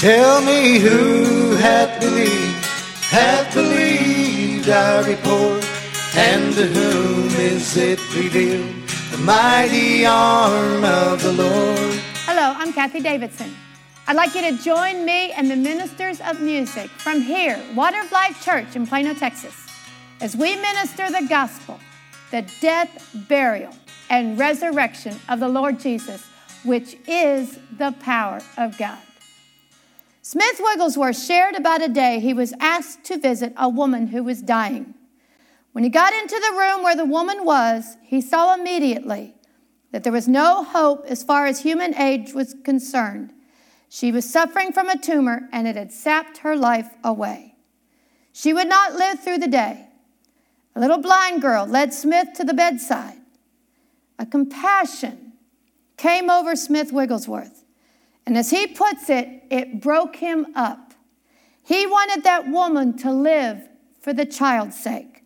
Tell me who hath believed, hath believed our report, and to whom is it revealed, the mighty arm of the Lord. Hello, I'm Kathie Davidson. I'd like you to join me and the ministers of music from here, Water of Life Church in Plano, Texas, as we minister the gospel, the death, burial, and resurrection of the Lord Jesus, which is the power of God. Smith Wigglesworth shared about a day he was asked to visit a woman who was dying. When he got into the room where the woman was, he saw immediately that there was no hope as far as human age was concerned. She was suffering from a tumor and it had sapped her life away. She would not live through the day. A little blind girl led Smith to the bedside. A compassion came over Smith Wigglesworth. And as he puts it, it broke him up. He wanted that woman to live for the child's sake.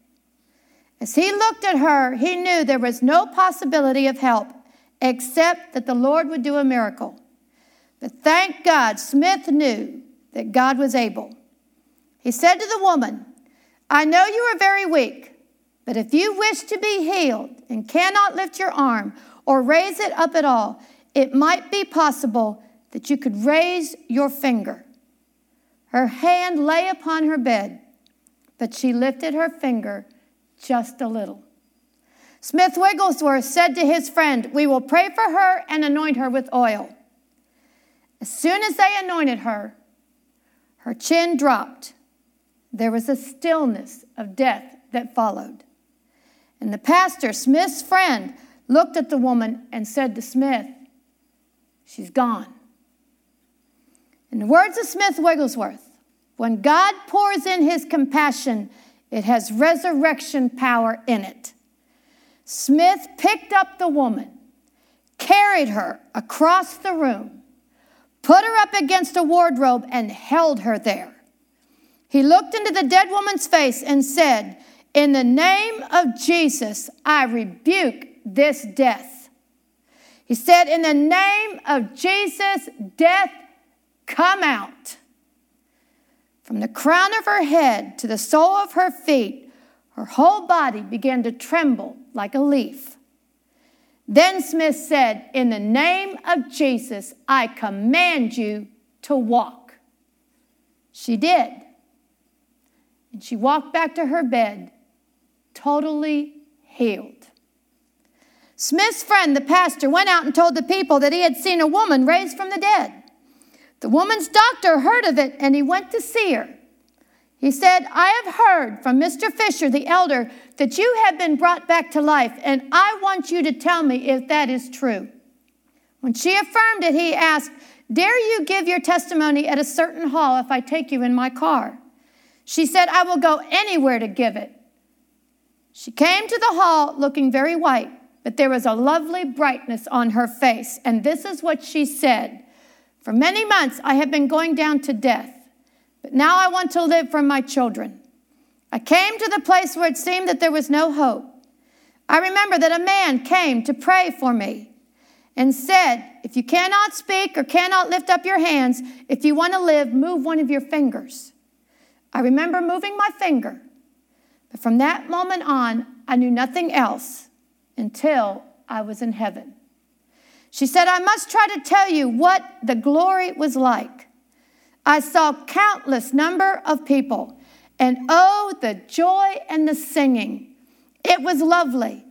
As he looked at her, he knew there was no possibility of help except that the Lord would do a miracle. But thank God, Smith knew that God was able. He said to the woman, I know you are very weak, but if you wish to be healed and cannot lift your arm or raise it up at all, it might be possible that you could raise your finger. Her hand lay upon her bed, but she lifted her finger just a little. Smith Wigglesworth said to his friend, We will pray for her and anoint her with oil. As soon as they anointed her, her chin dropped. There was a stillness of death that followed. And the pastor, Smith's friend, looked at the woman and said to Smith, She's gone. In the words of Smith Wigglesworth, when God pours in his compassion, it has resurrection power in it. Smith picked up the woman, carried her across the room, put her up against a wardrobe, and held her there. He looked into the dead woman's face and said, In the name of Jesus, I rebuke this death. He said, In the name of Jesus, death Come out. From the crown of her head to the sole of her feet, her whole body began to tremble like a leaf. Then Smith said, In the name of Jesus, I command you to walk. She did. And she walked back to her bed, totally healed. Smith's friend, the pastor, went out and told the people that he had seen a woman raised from the dead. The woman's doctor heard of it and he went to see her. He said, I have heard from Mr. Fisher, the elder, that you have been brought back to life, and I want you to tell me if that is true. When she affirmed it, he asked, Dare you give your testimony at a certain hall if I take you in my car? She said, I will go anywhere to give it. She came to the hall looking very white, but there was a lovely brightness on her face, and this is what she said. For many months, I have been going down to death, but now I want to live for my children. I came to the place where it seemed that there was no hope. I remember that a man came to pray for me and said, If you cannot speak or cannot lift up your hands, if you want to live, move one of your fingers. I remember moving my finger, but from that moment on, I knew nothing else until I was in heaven. She said, I must try to tell you what the glory was like. I saw countless number of people, and oh, the joy and the singing. It was lovely,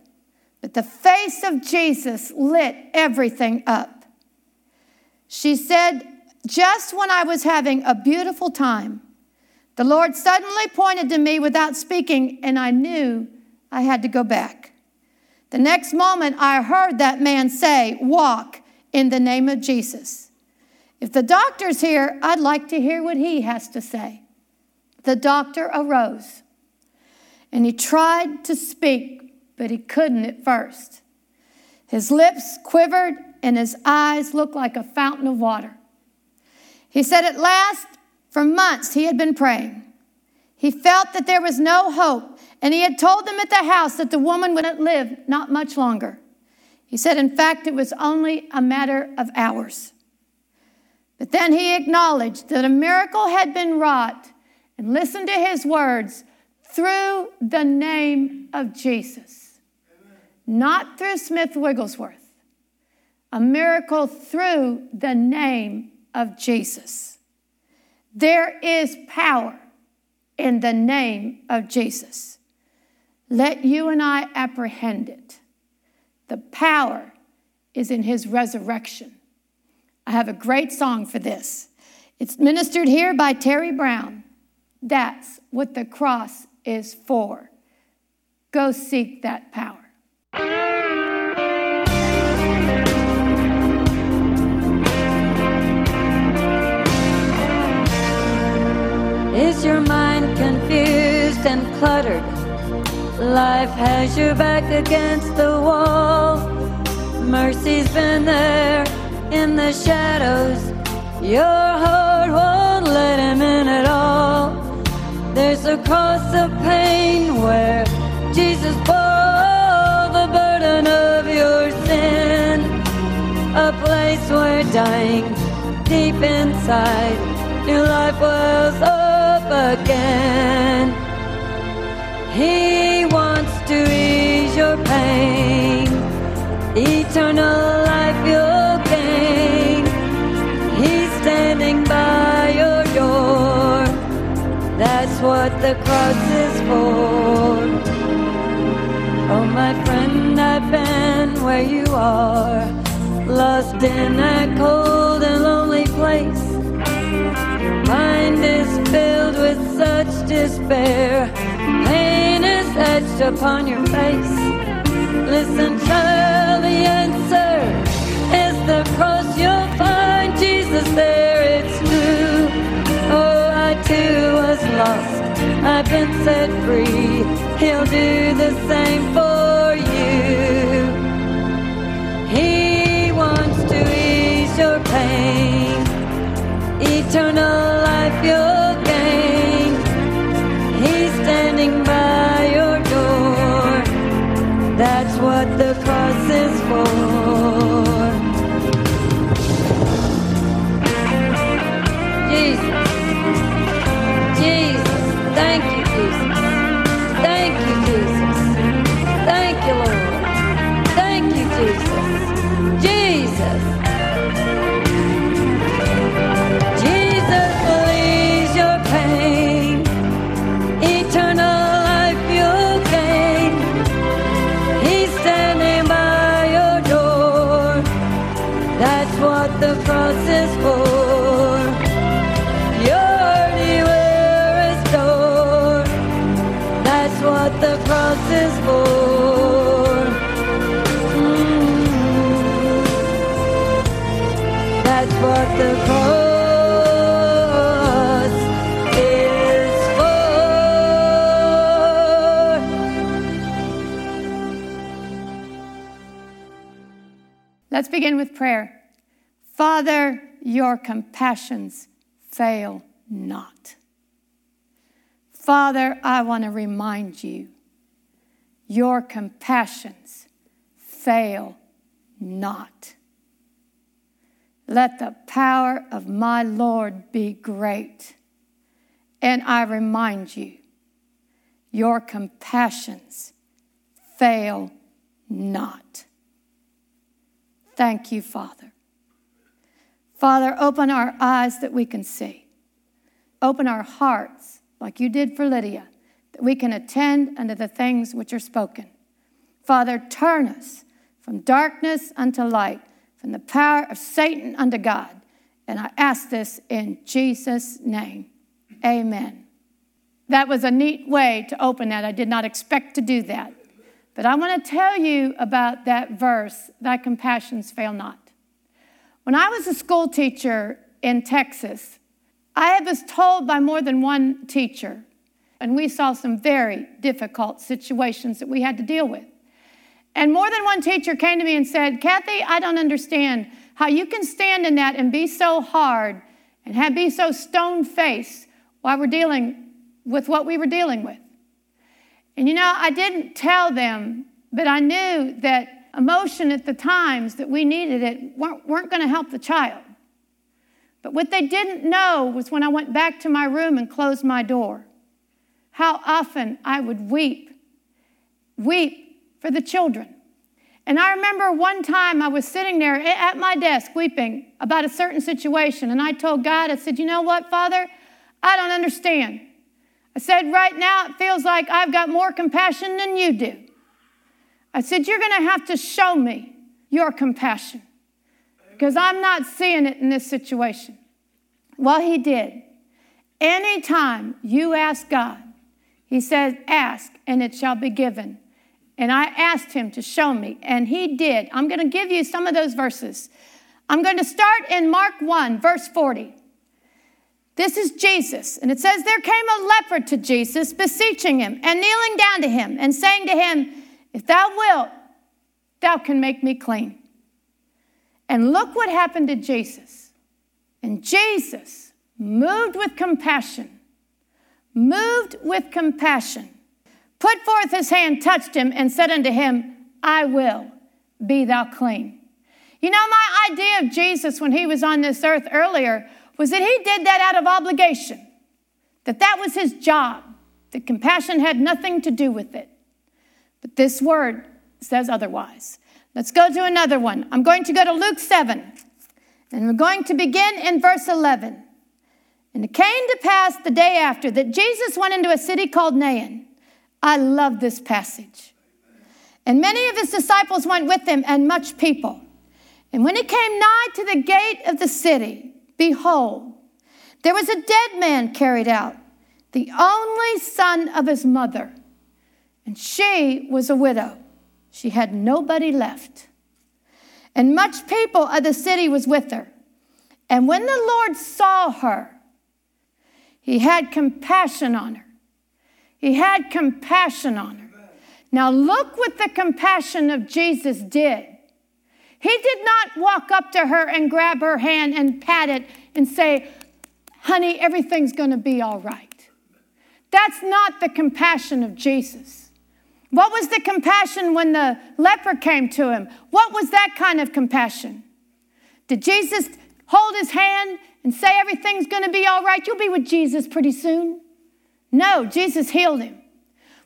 but the face of Jesus lit everything up. She said, just when I was having a beautiful time, the Lord suddenly pointed to me without speaking, and I knew I had to go back. The next moment, I heard that man say, Walk in the name of Jesus. If the doctor's here, I'd like to hear what he has to say. The doctor arose and he tried to speak, but he couldn't at first. His lips quivered and his eyes looked like a fountain of water. He said, At last, for months, he had been praying. He felt that there was no hope and he had told them at the house that the woman wouldn't live not much longer. He said, in fact, it was only a matter of hours. But then he acknowledged that a miracle had been wrought and listened to his words through the name of Jesus, not through Smith Wigglesworth. A miracle through the name of Jesus. There is power in the name of Jesus. Let you and I apprehend it. The power is in his resurrection. I have a great song for this. It's ministered here by Terry Brown. That's what the cross is for. Go seek that power. Is your mind confused and cluttered? Life has your back against the wall. Mercy's been there in the shadows. Your heart won't let him in at all. There's a cross of pain where Jesus bore the burden of your sin. A place where dying deep inside, new life wells up again. He eternal life you'll gain. He's standing by your door. That's what the cross is for. Oh, my friend, I've been where you are, lost in that cold and lonely place. Your mind is filled with such despair. Pain is etched upon your face. Listen, child, answer is the cross. You'll find Jesus there. It's true. Oh, I too was lost. I've been set free. He'll do the same for Let's begin with prayer. Father, your compassions fail not. Father, I want to remind you your compassions fail not. Let the power of my Lord be great. And I remind you, your compassions fail not. Thank you, Father. Father, open our eyes that we can see. Open our hearts, like you did for Lydia, we can attend unto the things which are spoken. Father, turn us from darkness unto light, from the power of Satan unto God. And I ask this in Jesus' name. Amen. That was a neat way to open that. I did not expect to do that. But I want to tell you about that verse, thy compassions fail not. When I was a school teacher in Texas, I was told by more than one teacher, and we saw some very difficult situations that we had to deal with. And more than one teacher came to me and said, Kathie, I don't understand how you can stand in that and be so hard and have, be so stone faced while we're dealing with what we were dealing with. And you know, I didn't tell them, but I knew that emotion at the times that we needed it weren't, weren't going to help the child. But what they didn't know was when I went back to my room and closed my door, how often I would weep, weep for the children. And I remember one time I was sitting there at my desk weeping about a certain situation, and I told God, I said, You know what, Father? I don't understand. I said, Right now it feels like I've got more compassion than you do. I said, You're going to have to show me your compassion because I'm not seeing it in this situation. Well, he did. Anytime you ask God, he says, Ask and it shall be given. And I asked him to show me, and he did. I'm going to give you some of those verses. I'm going to start in Mark 1, verse 40. This is Jesus, and it says, There came a leper to Jesus, beseeching him, and kneeling down to him, and saying to him, If thou wilt, thou can make me clean. And look what happened to Jesus. And Jesus, moved with compassion, moved with compassion, put forth his hand, touched him, and said unto him, I will, be thou clean. You know, my idea of Jesus when he was on this earth earlier was that he did that out of obligation, that that was his job, that compassion had nothing to do with it. But this word says otherwise. Let's go to another one. I'm going to go to Luke 7, and we're going to begin in verse 11. And it came to pass the day after that Jesus went into a city called Nain I love this passage. And many of his disciples went with him, and much people. And when he came nigh to the gate of the city, behold, there was a dead man carried out, the only son of his mother. And she was a widow. She had nobody left. And much people of the city was with her. And when the Lord saw her, he had compassion on her he had compassion on her. Now, look what the compassion of Jesus did. He did not walk up to her and grab her hand and pat it and say, Honey, everything's going to be all right. That's not the compassion of Jesus. What was the compassion when the leper came to him? What was that kind of compassion? Did Jesus hold his hand and say, Everything's going to be all right? You'll be with Jesus pretty soon. No, Jesus healed him.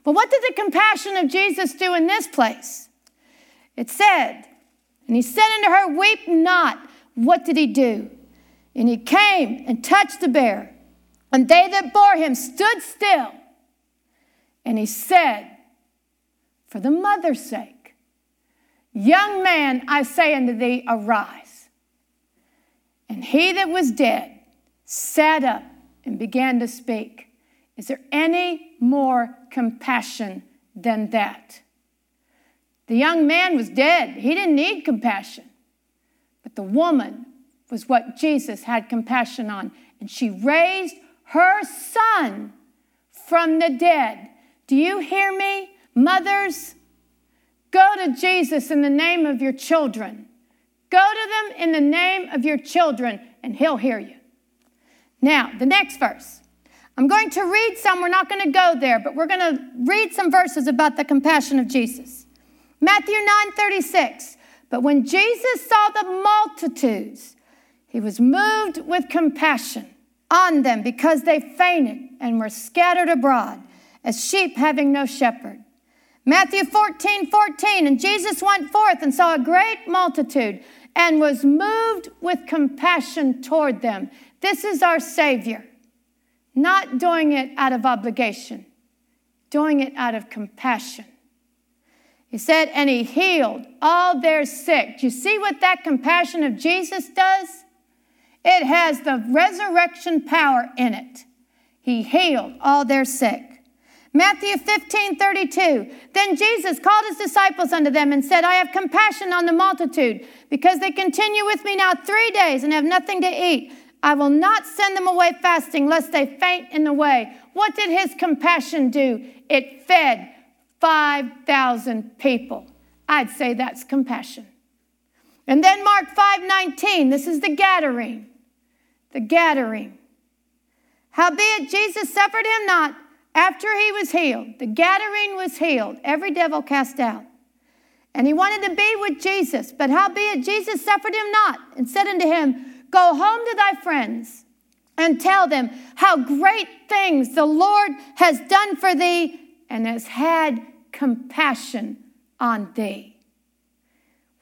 But what did the compassion of Jesus do in this place? It said, and he said unto her, Weep not. What did he do? And he came and touched the bear, and they that bore him stood still. And he said, For the mother's sake, young man, I say unto thee, arise. And he that was dead sat up and began to speak. Is there any more compassion than that? The young man was dead. He didn't need compassion. But the woman was what Jesus had compassion on. And she raised her son from the dead. Do you hear me? Mothers, go to Jesus in the name of your children. Go to them in the name of your children, and he'll hear you. Now, the next verse. I'm going to read some. We're not going to go there, but we're going to read some verses about the compassion of Jesus. Matthew 9 36. But when Jesus saw the multitudes, he was moved with compassion on them because they fainted and were scattered abroad as sheep having no shepherd. Matthew 14 14. And Jesus went forth and saw a great multitude and was moved with compassion toward them. This is our Savior. Not doing it out of obligation, doing it out of compassion. He said, and he healed all their sick. Do you see what that compassion of Jesus does? It has the resurrection power in it. He healed all their sick. Matthew 15, 32. Then Jesus called his disciples unto them and said, I have compassion on the multitude because they continue with me now three days and have nothing to eat. I will not send them away fasting, lest they faint in the way. What did his compassion do? It fed 5,000 people. I'd say that's compassion. And then Mark 5:19, this is the Gadarene. The Gadarene. Howbeit Jesus suffered him not after he was healed. The Gadarene was healed, every devil cast out. And he wanted to be with Jesus, but howbeit Jesus suffered him not, and said unto him, Go home to thy friends and tell them how great things the Lord has done for thee and has had compassion on thee.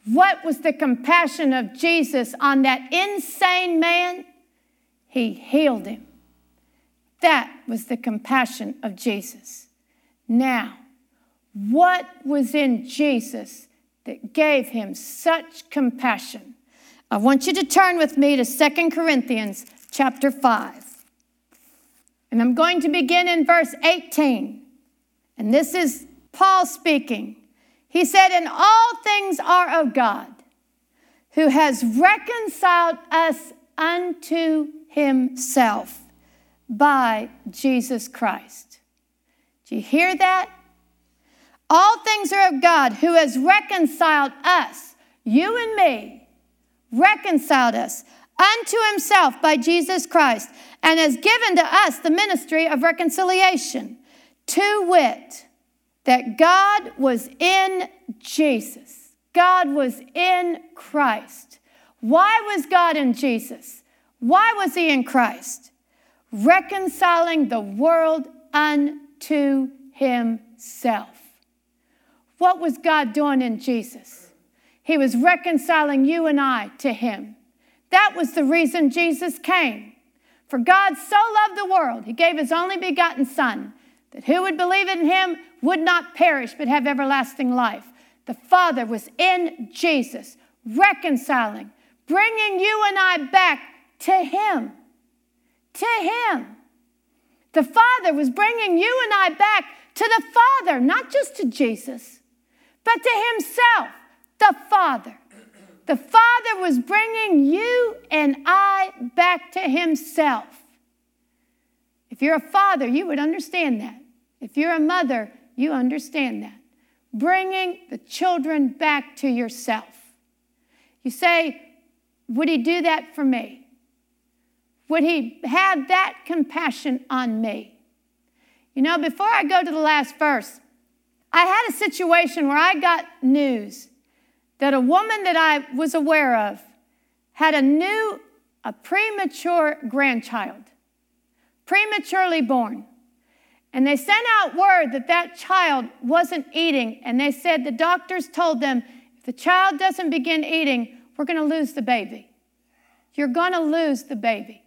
What was the compassion of Jesus on that insane man? He healed him. That was the compassion of Jesus. Now, what was in Jesus that gave him such compassion? I want you to turn with me to Second Corinthians chapter 5. And I'm going to begin in verse 18. And this is Paul speaking. He said, And all things are of God, who has reconciled us unto himself by Jesus Christ. Do you hear that? All things are of God, who has reconciled us, you and me, reconciled us unto himself by Jesus Christ, and has given to us the ministry of reconciliation, to wit, that God was in Jesus. God was in Christ. Why was God in Jesus? Why was he in Christ? Reconciling the world unto himself. What was God doing in Jesus? He was reconciling you and I to him. That was the reason Jesus came. For God so loved the world, he gave his only begotten Son, that who would believe in him would not perish but have everlasting life. The Father was in Jesus, reconciling, bringing you and I back to him. To him. The Father was bringing you and I back to the Father, not just to Jesus, but to himself, the Father. The Father was bringing you and I back to Himself. If you're a father, you would understand that. If you're a mother, you understand that. Bringing the children back to yourself. You say, Would He do that for me? Would He have that compassion on me? You know, before I go to the last verse, I had a situation where I got news that a woman that I was aware of had a new, a premature grandchild, prematurely born. And they sent out word that that child wasn't eating. And they said the doctors told them if the child doesn't begin eating, we're going to lose the baby. You're going to lose the baby.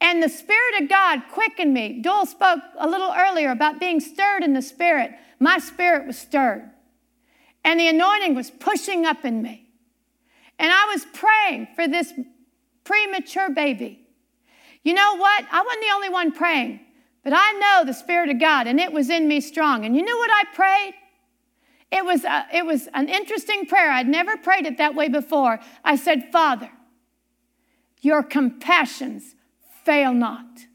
And the Spirit of God quickened me. Dole spoke a little earlier about being stirred in the Spirit. My spirit was stirred and the anointing was pushing up in me. And I was praying for this premature baby. You know what? I wasn't the only one praying, but I know the Spirit of God, and it was in me strong. And you know what I prayed? It was, a, it was an interesting prayer. I'd never prayed it that way before. I said, Father, your compassions fail not.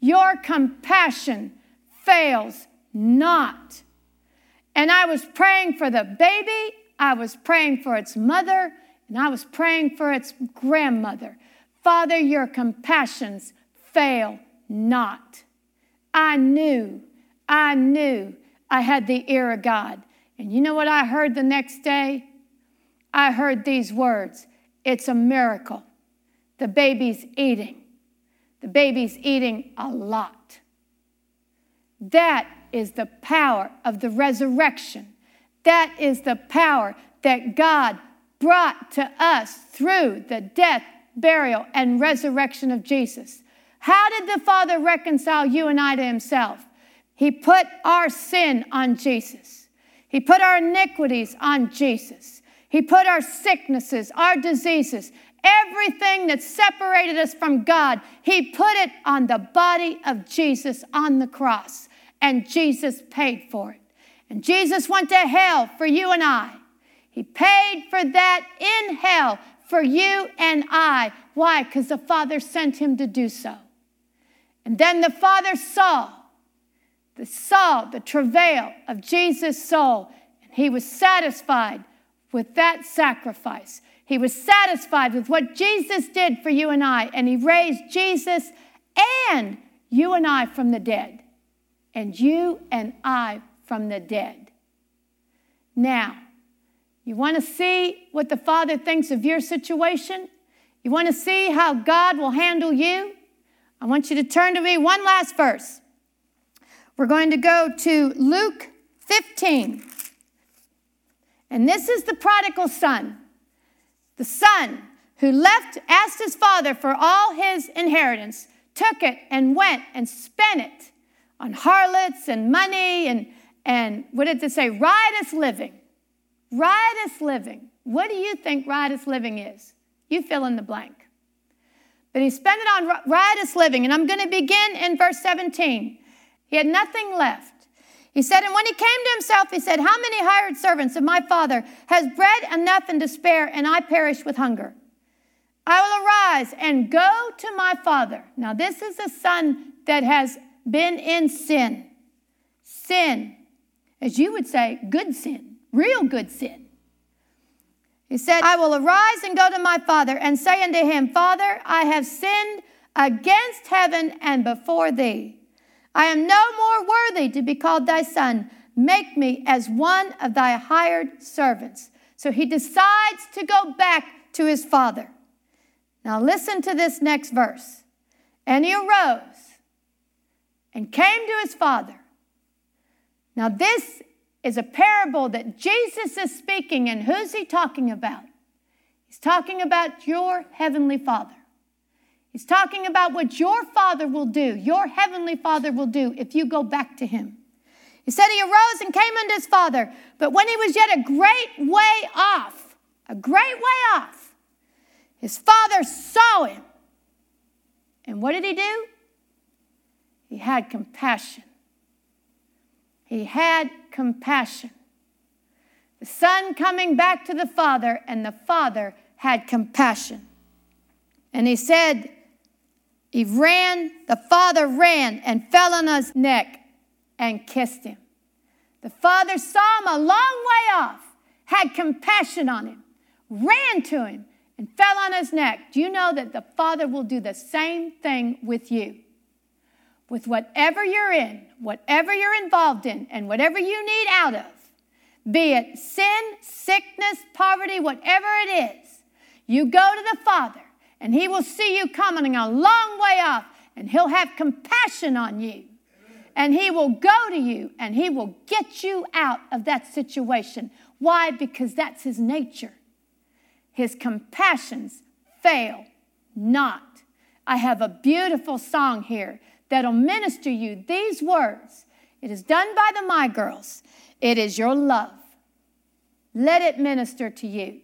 Your compassion fails not. And I was praying for the baby, I was praying for its mother, and I was praying for its grandmother. Father, your compassions fail not. I knew, I knew I had the ear of God. And you know what I heard the next day? I heard these words It's a miracle. The baby's eating. The baby's eating a lot. That is the power of the resurrection. That is the power that God brought to us through the death, burial, and resurrection of Jesus. How did the Father reconcile you and I to Himself? He put our sin on Jesus, He put our iniquities on Jesus, He put our sicknesses, our diseases, everything that separated us from God, He put it on the body of Jesus on the cross and Jesus paid for it. And Jesus went to hell for you and I. He paid for that in hell for you and I. Why? Because the Father sent him to do so. And then the Father saw, the saw the travail of Jesus' soul, and he was satisfied with that sacrifice. He was satisfied with what Jesus did for you and I, and he raised Jesus and you and I from the dead and you and I from the dead. Now, you want to see what the Father thinks of your situation? You want to see how God will handle you? I want you to turn to me one last verse. We're going to go to Luke 15. And this is the prodigal son. The son who left, asked his father for all his inheritance, took it and went and spent it on harlots and money and, and what did it say? Riotous living. Riotous living. What do you think riotous living is? You fill in the blank. But he spent it on riotous living. And I'm going to begin in verse 17. He had nothing left. He said, And when he came to himself, he said, How many hired servants of my father has bread enough and to spare, and I perish with hunger? I will arise and go to my father. Now, this is a son that has been in sin. Sin, as you would say, good sin, real good sin. He said, I will arise and go to my father and say unto him, Father, I have sinned against heaven and before thee. I am no more worthy to be called thy son. Make me as one of thy hired servants. So he decides to go back to his father. Now listen to this next verse. And he arose and came to his father. Now, this is a parable that Jesus is speaking, and who's he talking about? He's talking about your heavenly Father. He's talking about what your Father will do, your heavenly Father will do if you go back to him. He said he arose and came unto his Father, but when he was yet a great way off, a great way off, his Father saw him. And what did he do? He had compassion. He had compassion. The son coming back to the father, and the father had compassion. And he said, he ran, the father ran and fell on his neck and kissed him. The father saw him a long way off, had compassion on him, ran to him, and fell on his neck. Do you know that the father will do the same thing with you? With whatever you're in, whatever you're involved in, and whatever you need out of, be it sin, sickness, poverty, whatever it is, you go to the Father and He will see you coming a long way off, and He'll have compassion on you. And He will go to you and He will get you out of that situation. Why? Because that's His nature. His compassions fail not. I have a beautiful song here that'll minister you these words. It is done by the My Girls. It is your love. Let it minister to you.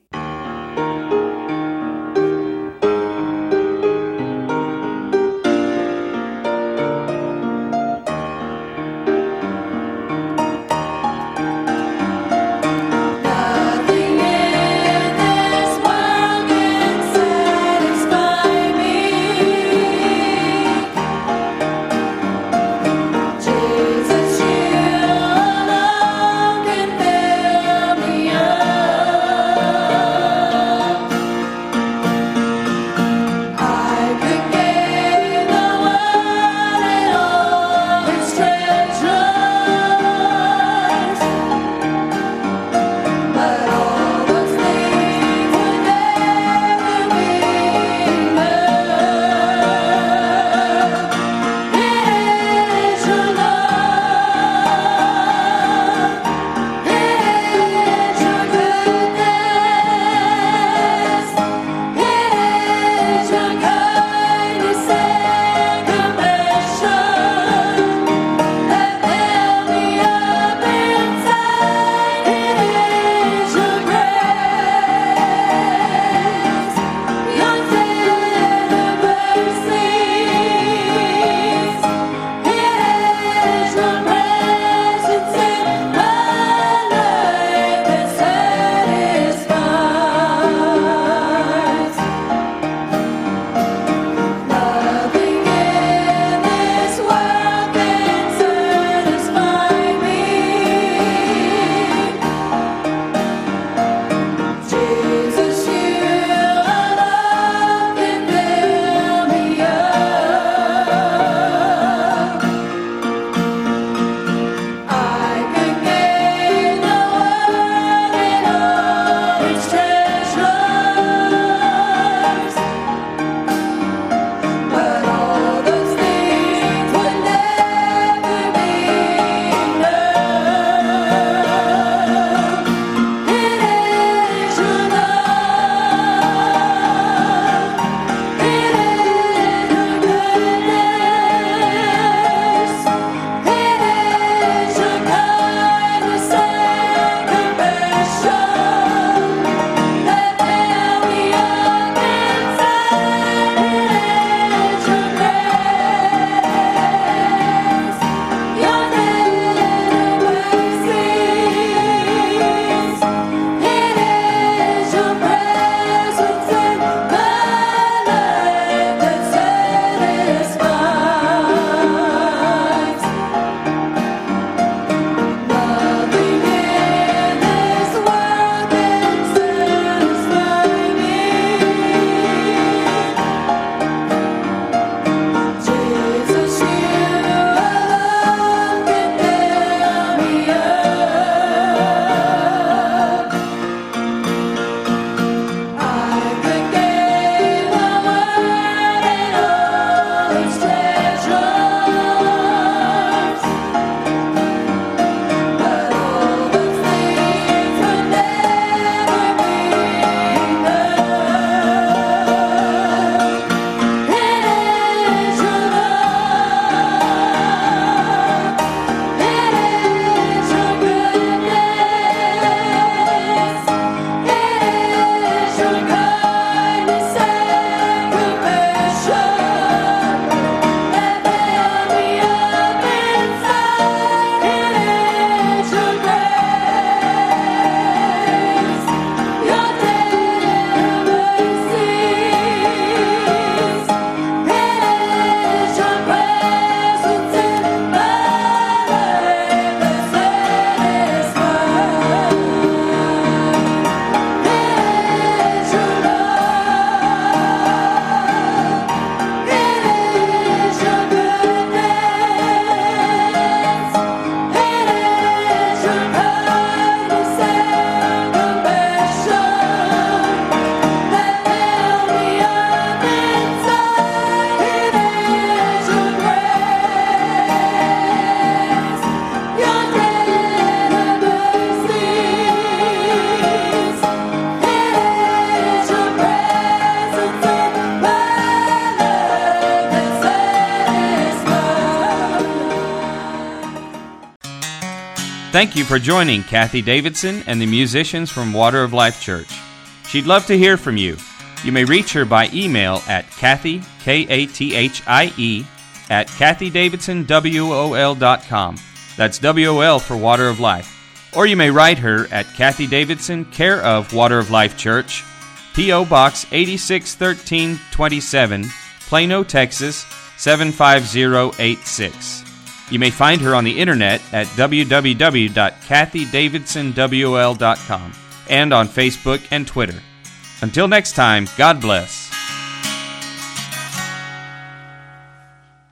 Thank you for joining Kathie Davidson and the musicians from Water of Life Church. She'd love to hear from you. You may reach her by email at Kathie, K A T H I E, at KathieDavidsonWOL.com. That's W O L for Water of Life. Or you may write her at Kathie Davidson, care of Water of Life Church, P.O. Box 861327, Plano, Texas 75086. You may find her on the internet at www.kathiedavidsonwl.com and on Facebook and Twitter. Until next time, God bless.